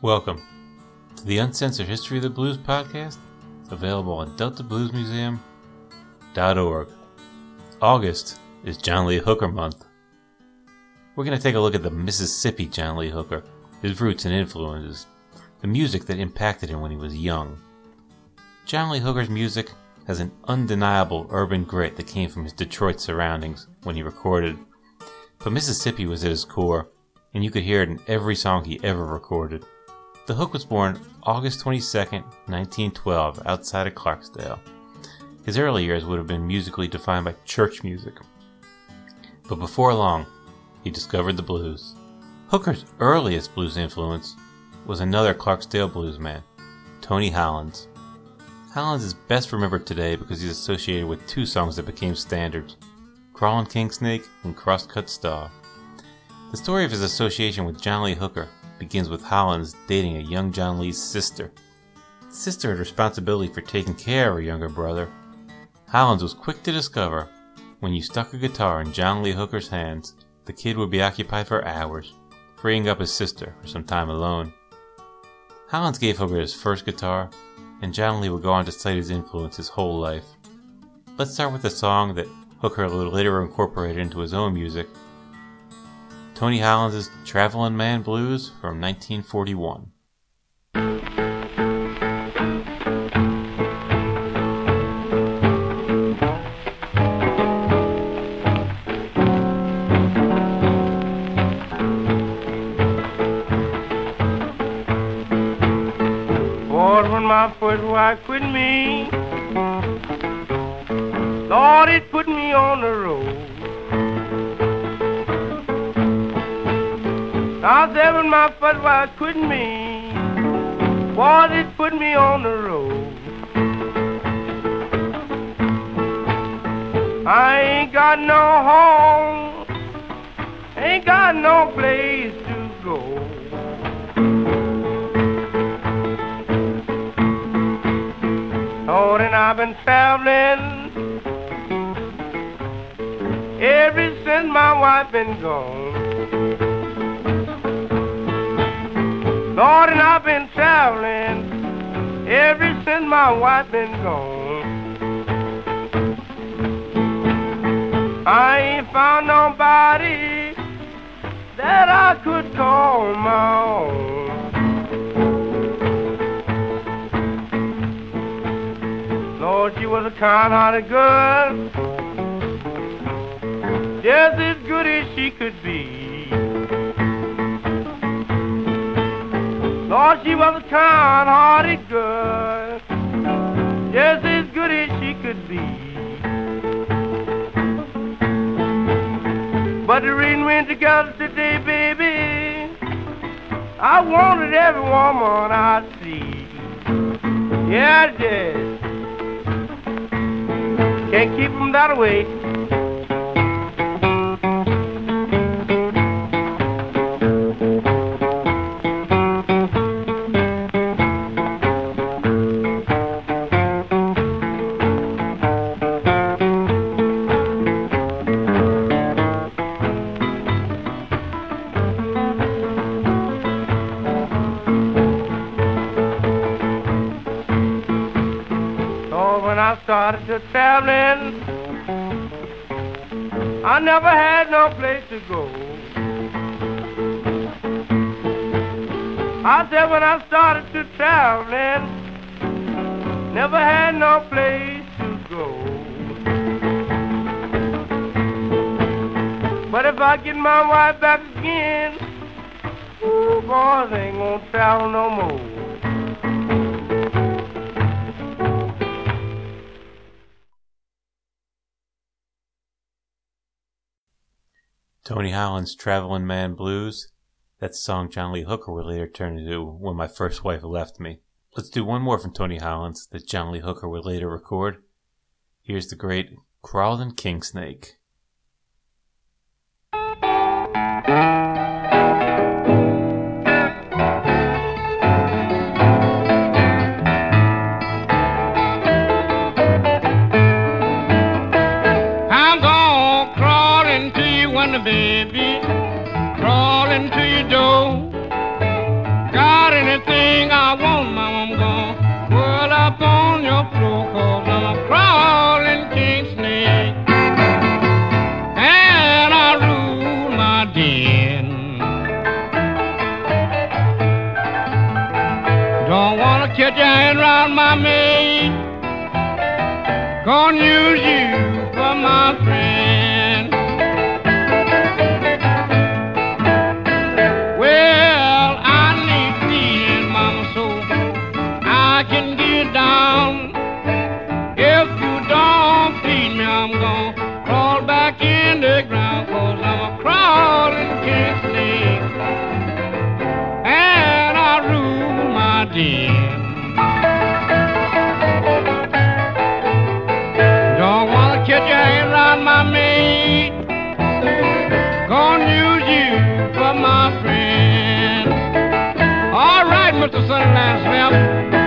Welcome to the Uncensored History of the Blues podcast, available on DeltaBluesMuseum.org. August is John Lee Hooker month. We're going to take a look at the Mississippi John Lee Hooker, his roots and influences, the music that impacted him when he was young. John Lee Hooker's music has an undeniable urban grit that came from his Detroit surroundings when he recorded. But Mississippi was at his core, and you could hear it in every song he ever recorded. The Hook was born August 22, 1912, outside of Clarksdale. His early years would have been musically defined by church music. But before long, he discovered the blues. Hooker's earliest blues influence was another Clarksdale bluesman, Tony Hollins. Hollins is best remembered today because he's associated with two songs that became standards Crawlin' King Snake and Crosscut Saw. The story of his association with John Lee Hooker begins with Hollins dating a young John Lee's sister. The sister had responsibility for taking care of her younger brother. Hollins was quick to discover when you stuck a guitar in John Lee Hooker's hands, the kid would be occupied for hours, freeing up his sister for some time alone. Hollins gave Hooker his first guitar, and John Lee would go on to cite his influence his whole life. Let's start with a song that Hooker later incorporated into his own music Tony Hollins' Travelin' Man Blues from 1941. when my first wife quit me, Lord, it put me on the road. Said when my first wife quit me, boy, it put me on the road. I ain't got no home, ain't got no place to go. Lord, and I've been traveling ever since my wife been gone. Lord, and I've been traveling ever since my wife been gone. I ain't found nobody that I could call my own. Lord, she was a kind-hearted girl, just as good as she could be. Lord, she was a kind-hearted girl, just as good as she could be. But the reason we ain't together today, baby, I wanted every woman I see. Yeah, I did. Can't keep them that way. I never had no place to go. I said when I started to traveling, never had no place to go. But if I get my wife back again, ooh, boys ain't gonna travel no more. Tony Hollins' Travelin' Man Blues. That's a song John Lee Hooker would later turn into When My First Wife Left Me. Let's do one more from Tony Hollins that John Lee Hooker would later record. Here's the great crawling to Don't your hand around my mate. Gonna use you for my friend. Well, I need feeding, mama, so I can get down. If you don't feed me, I'm gonna crawl back in the ground, cause I'm a crawling king snake. And I rule my den. Mr. Sundown Slim.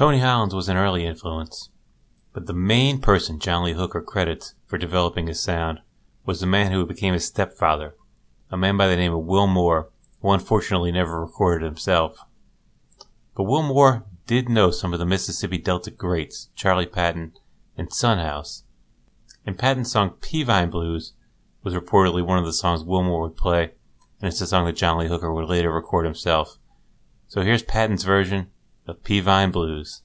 Tony Hollins was an early influence, but the main person John Lee Hooker credits for developing his sound was the man who became his stepfather, a man by the name of Will Moore, who unfortunately never recorded himself. But Will Moore did know some of the Mississippi Delta greats, Charlie Patton and Son House. And Patton's song Peavine Blues was reportedly one of the songs Will Moore would play, and it's a song that John Lee Hooker would later record himself. So here's Patton's version of Peavine Blues.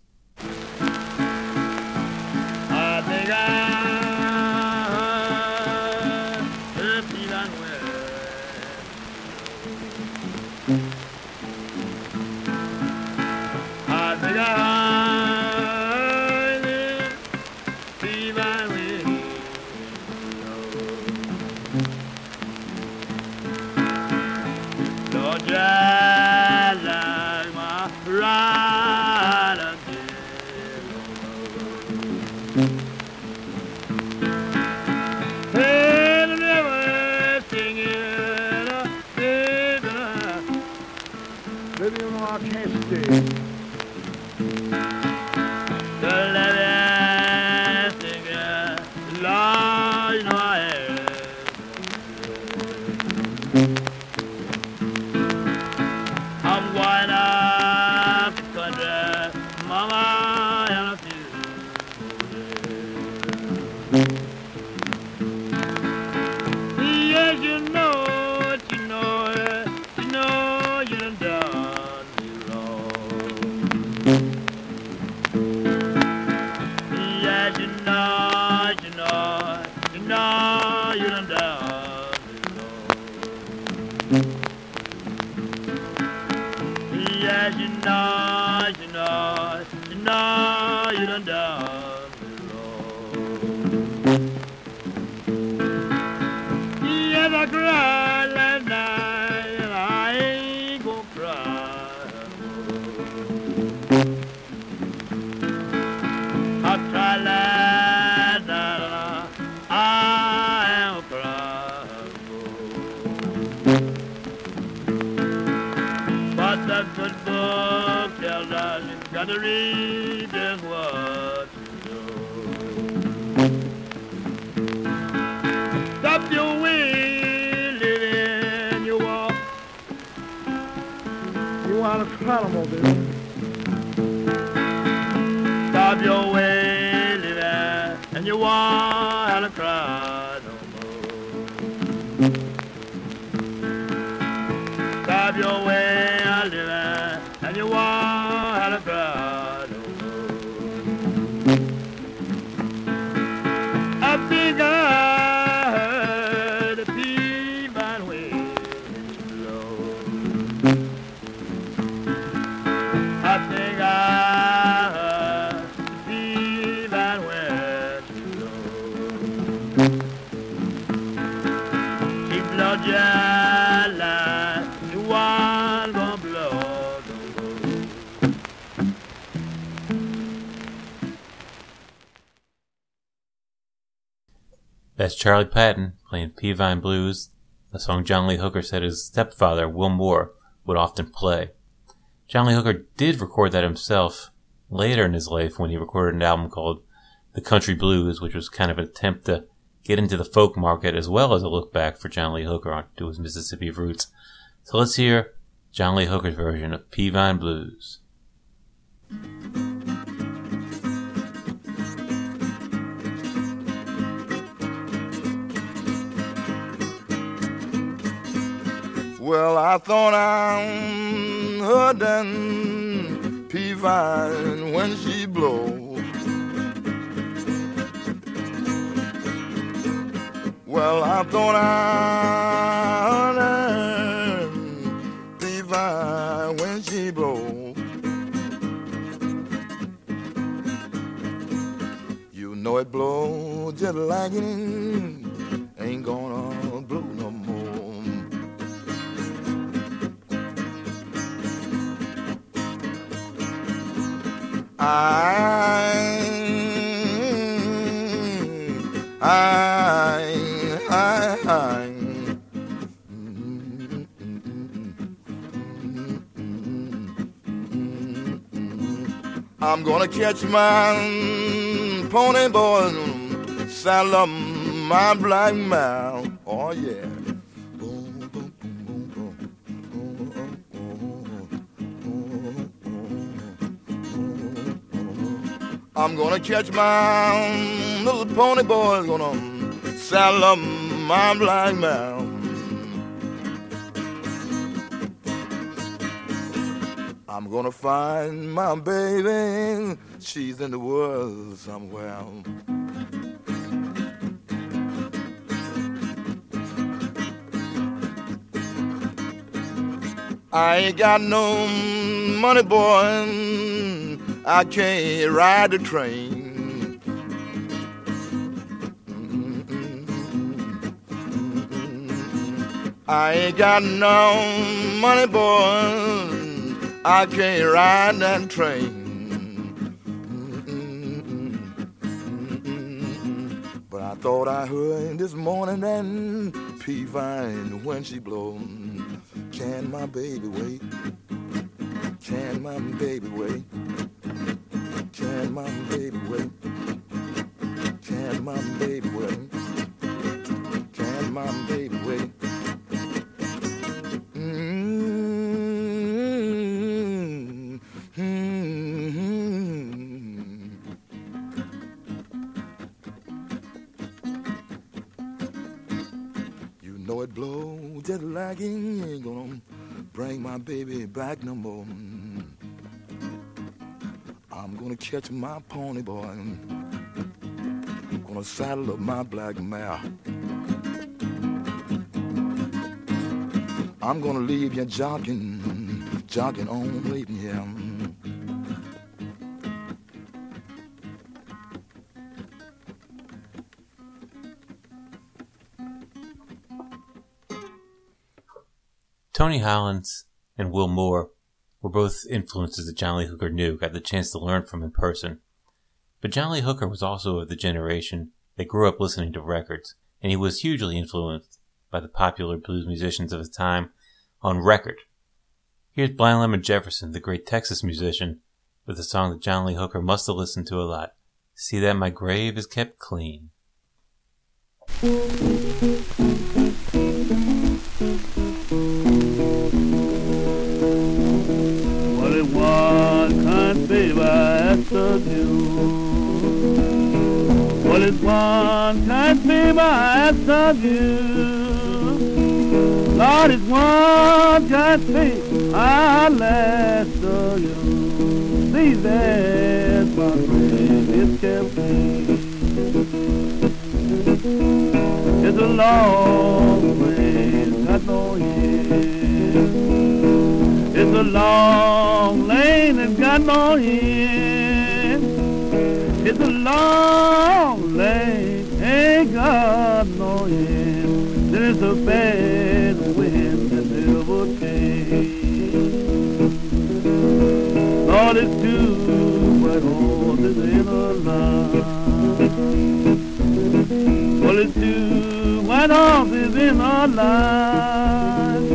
You want to cry That's Charlie Patton playing Peavine Blues, a song John Lee Hooker said his stepfather, Will Moore, would often play. John Lee Hooker did record that himself later in his life when he recorded an album called The Country Blues, which was kind of an attempt to get into the folk market as well as a look back for John Lee Hooker to his Mississippi roots. So let's hear John Lee Hooker's version of Peavine Blues. Well, I thought I heard that peavine when she blow. Well, I thought I heard that peavine when she blow. You know it blow just like it ain't gonna I, I. I'm gonna catch my pony boy, saddle up my black mount. Oh yeah. I'm gonna catch my little pony boy, gonna saddle up my black mount. I'm gonna find my baby, she's in the world somewhere. I ain't got no money, boy. I can't ride the train. I ain't got no money, boy. I can't ride that train. But I thought I heard this morning that peavine when she blow. Can my baby wait? Can my baby wait? Can my baby wait? Can my baby wait? Can my baby catch my pony boy. I'm Gonna saddle up my black mare. I'm gonna leave you jogging, jogging on leaving here. Tony Hollins and Will Moore were both influences that John Lee Hooker knew, got the chance to learn from in person. But John Lee Hooker was also of the generation that grew up listening to records, and he was hugely influenced by the popular blues musicians of his time on record. Here's Blind Lemon Jefferson, the great Texas musician, with a song that John Lee Hooker must have listened to a lot. See that my grave is kept clean. Of? What is one kind favor I ask of you? Lord, it's one kind favor I'll ask of you. Please that my grave is kept. It's a long way, it's got no end. It's a long lane and got no end. Lane, ain't got no end. Then it's a bad wind that never change. Lord, it's two white horses in a line. Well, it's two white horses in a line.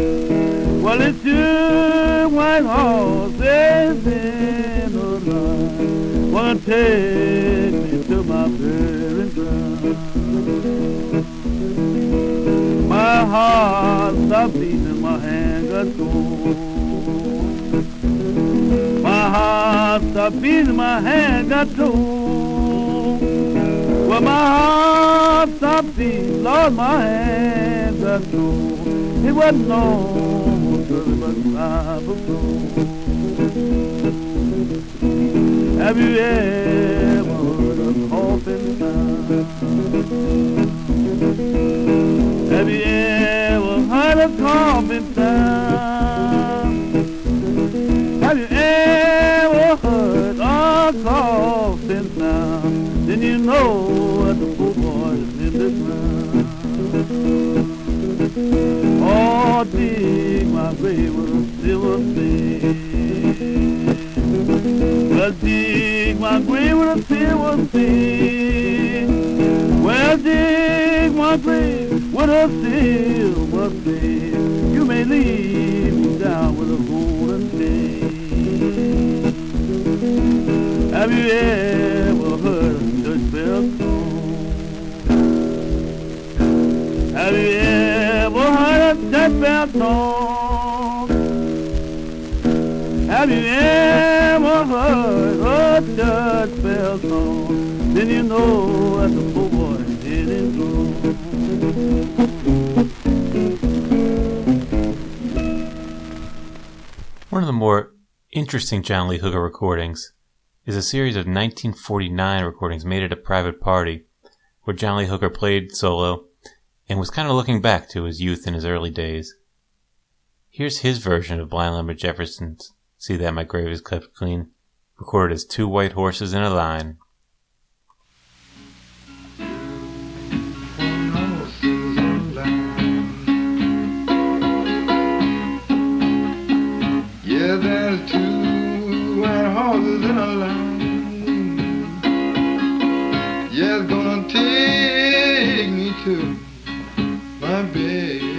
Well, it's two white horses in a line. Wanna take me to my burial ground. My heart stopped beating, my hand got cold. My heart stopped beating, my hand got cold. Well, my heart stopped beating, Lord, my hand got cold. It wasn't good, but life of gold. Have you ever heard a coffin sound? Have you ever heard a coffin sound? Have you ever heard a coffin sound? Then you know that the poor boy is in the ground. Oh, dig my grave with a silver spade. Dig my with a silver spade. Well, dig my grave with a silver spade. You may leave me down with a golden chain. Have you ever heard a church bell song? Have you ever heard a church bell song? Have you ever Then you know that the poor boy did it wrong. One of the more interesting John Lee Hooker recordings is a series of 1949 recordings made at a private party where John Lee Hooker played solo and was kind of looking back to his youth and his early days. Here's his version of Blind Lemon Jefferson's See That My Grave Is Kept Clean, recorded as Two White Horses in a Line. Yeah, there's two white horses in a line. Yeah, it's gonna take me to my baby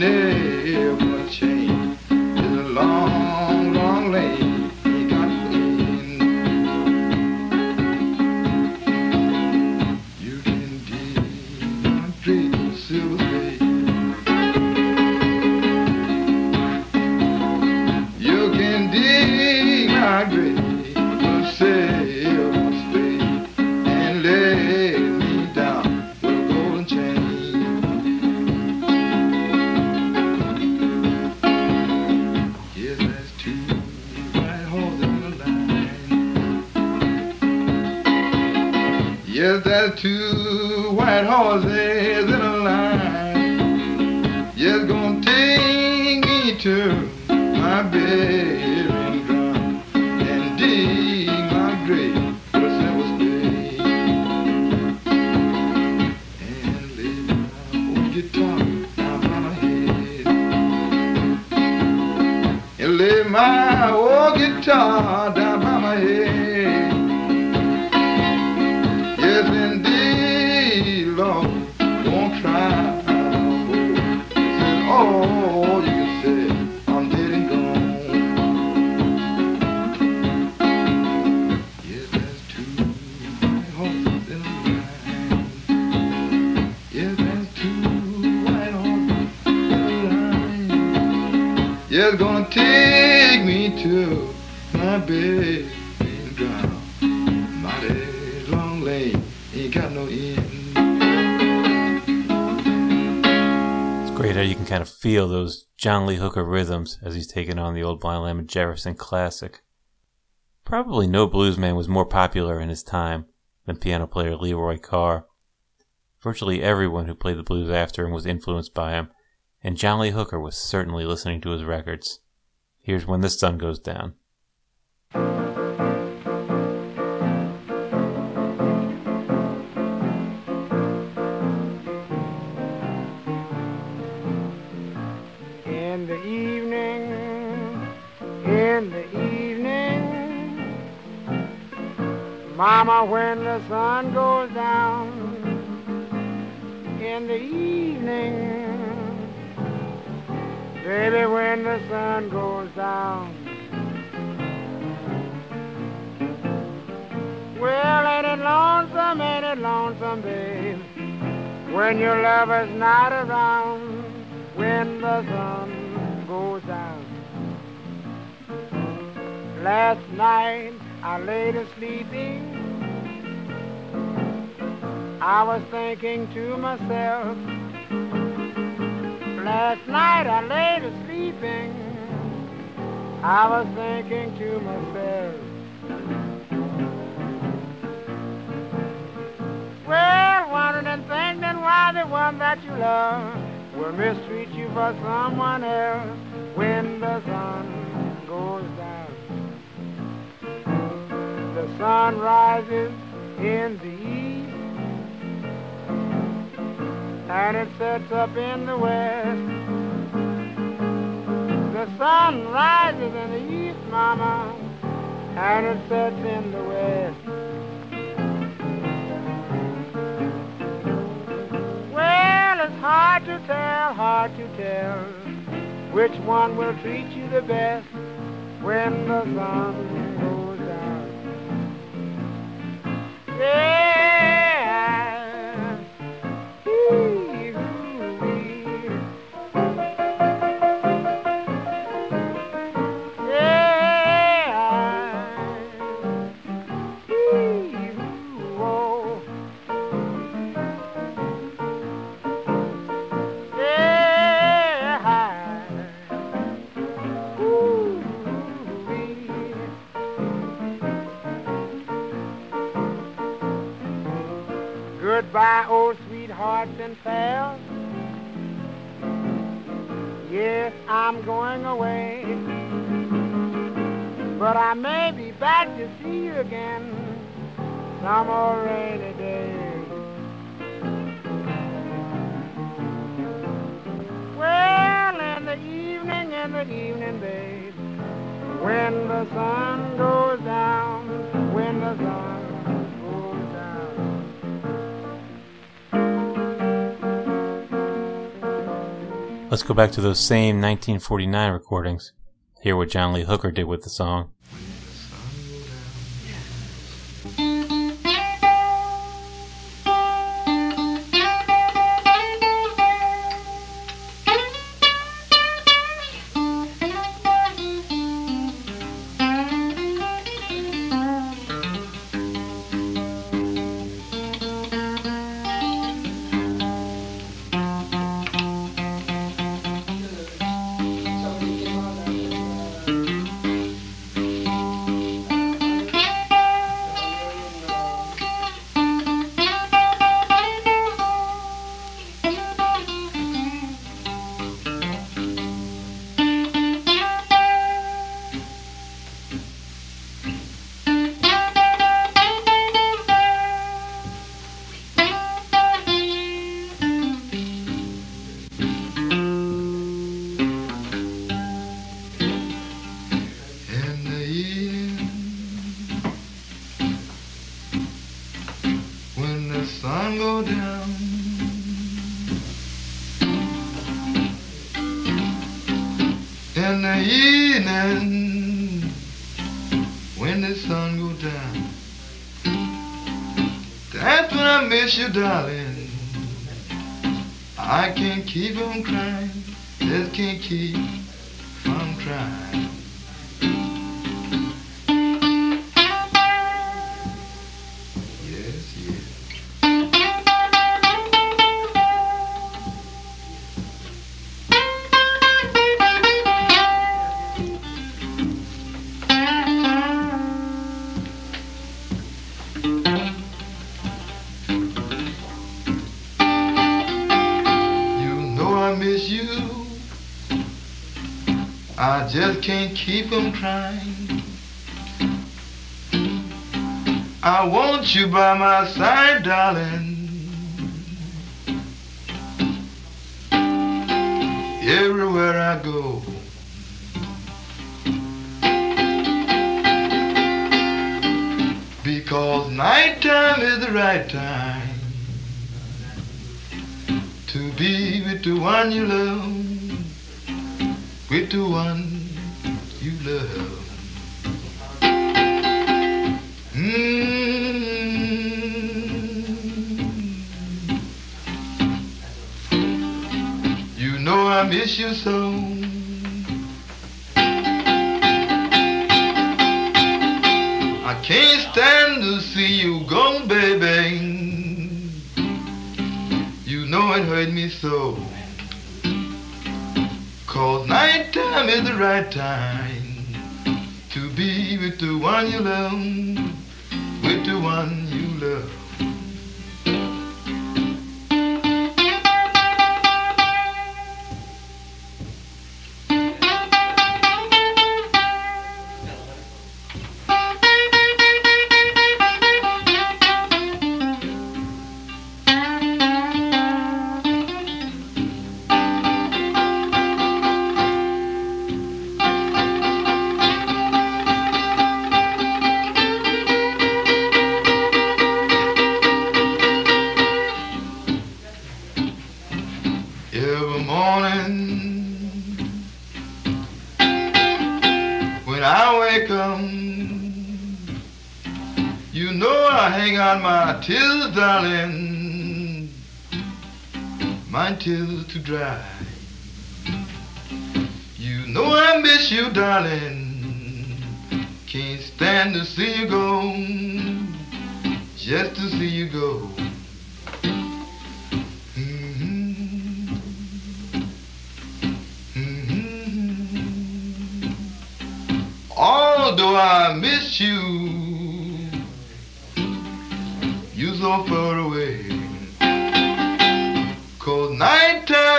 ne lay my old oh, guitar down by my head. Take me to my ground. Mighty long lane, ain't got no end. It's great how you can kind of feel those John Lee Hooker rhythms as he's taking on the old Blind Lemon Jefferson classic. Probably no bluesman was more popular in his time than piano player Leroy Carr. Virtually everyone who played the blues after him was influenced by him, and John Lee Hooker was certainly listening to his records. Here's When the Sun Goes Down. In the evening, in the evening, Mama, when the sun goes down, in the evening, baby, when the sun goes down. Well, ain't it lonesome, ain't it lonesome, babe, when your lover's not around? when the sun goes down. Last night I laid a sleeping. I was thinking to myself. Last night I laid a sleeping. I was thinking to myself. Well, wondering and thinking why the one that you love will mistreat you for someone else when the sun goes down. The sun rises in the east and it sets up in the west. The sun rises in the east, mama, and it sets in the west. Well, it's hard to tell, hard to tell which one will treat you the best when the sun goes down. Yeah. Goodbye, old sweethearts and pals. Yes, I'm going away. But I may be back to see you again some more rainy day. Well, in the evening, in the evening, babe, when the sun goes down, when the sun go back to those same 1949 recordings. Hear what John Lee Hooker did with the song. Sun go down, that's when I miss you, darling. I can't keep on crying, just can't keep from crying. Can't keep from crying. I want you by my side, darling. Everywhere I go. Because nighttime is the right time to be with the one you love, with the one Mm. miss you so. I can't stand to see you go, baby. You know it hurt me so. Cause nighttime is the right time with the one you love, with the one you love. Darling, my tears to dry. You know I miss you, darling, can't stand to see you go, just to see you go. Mhm. Mhm. Although I miss you, far away. Cause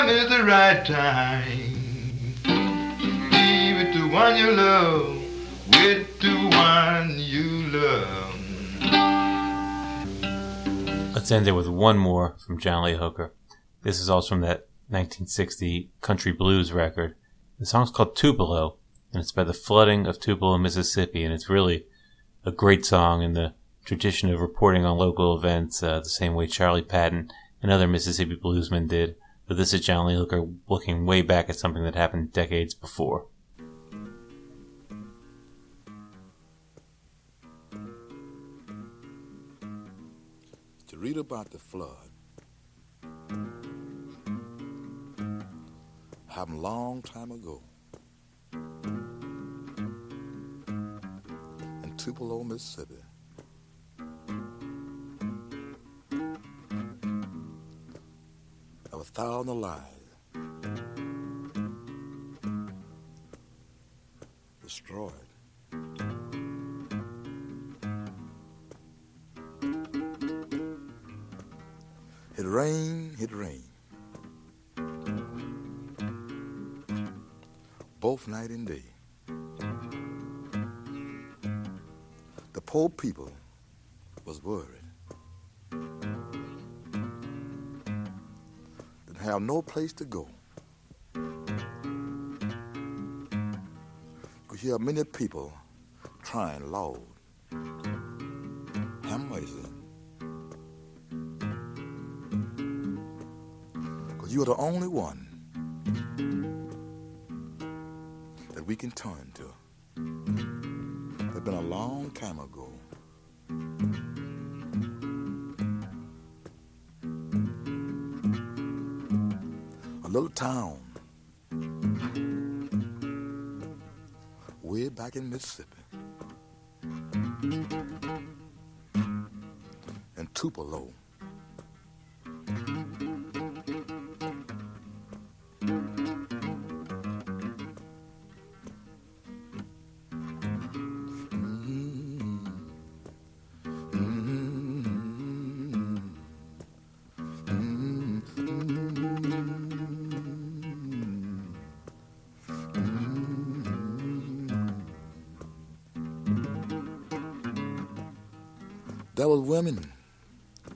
is the right time. Be with the one you love, with the one you love. Let's end it with one more from John Lee Hooker. This is also from that 1960 country blues record. The song's called Tupelo, and it's about the flooding of Tupelo, Mississippi, and it's really a great song in the tradition of reporting on local events uh, the same way Charlie Patton and other Mississippi bluesmen did. But this is John Lee Hooker looking way back at something that happened decades before. to read about the flood. Happened long time ago. In Tupelo, Mississippi. There was found alive, destroyed. It rained, it rained. Both night and day. The poor people was worried. Didn't have no place to go. Could hear many people crying loud. Have mercy. You're the only one that we can turn to. It's been a long time ago. Little town way back in Mississippi. In Tupelo. Women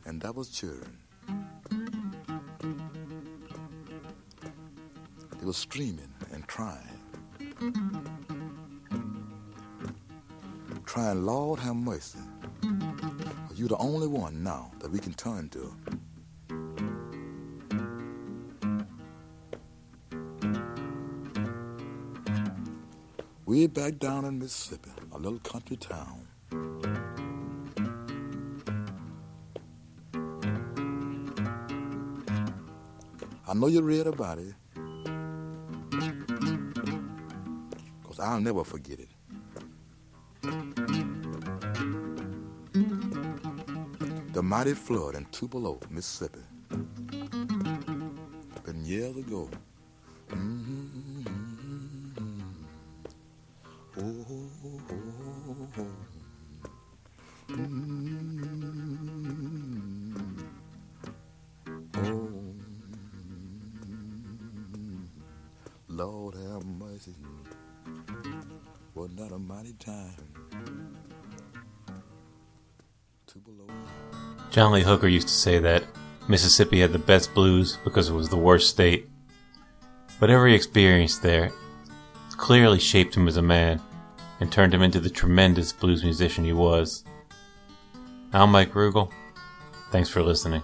and there was children. They were screaming and crying. Crying, Lord have mercy. You're the only one now that we can turn to. Way back down in Mississippi, a little country town. I know you read about it. Because I'll never forget it. The mighty flood in Tupelo, Mississippi. Been years ago. Mm-hmm. Oh, oh, oh, oh. Mm-hmm. John Lee Hooker used to say that Mississippi had the best blues because it was the worst state. Whatever he experienced there clearly shaped him as a man and turned him into the tremendous blues musician he was. I'm Mike Rugel. Thanks for listening.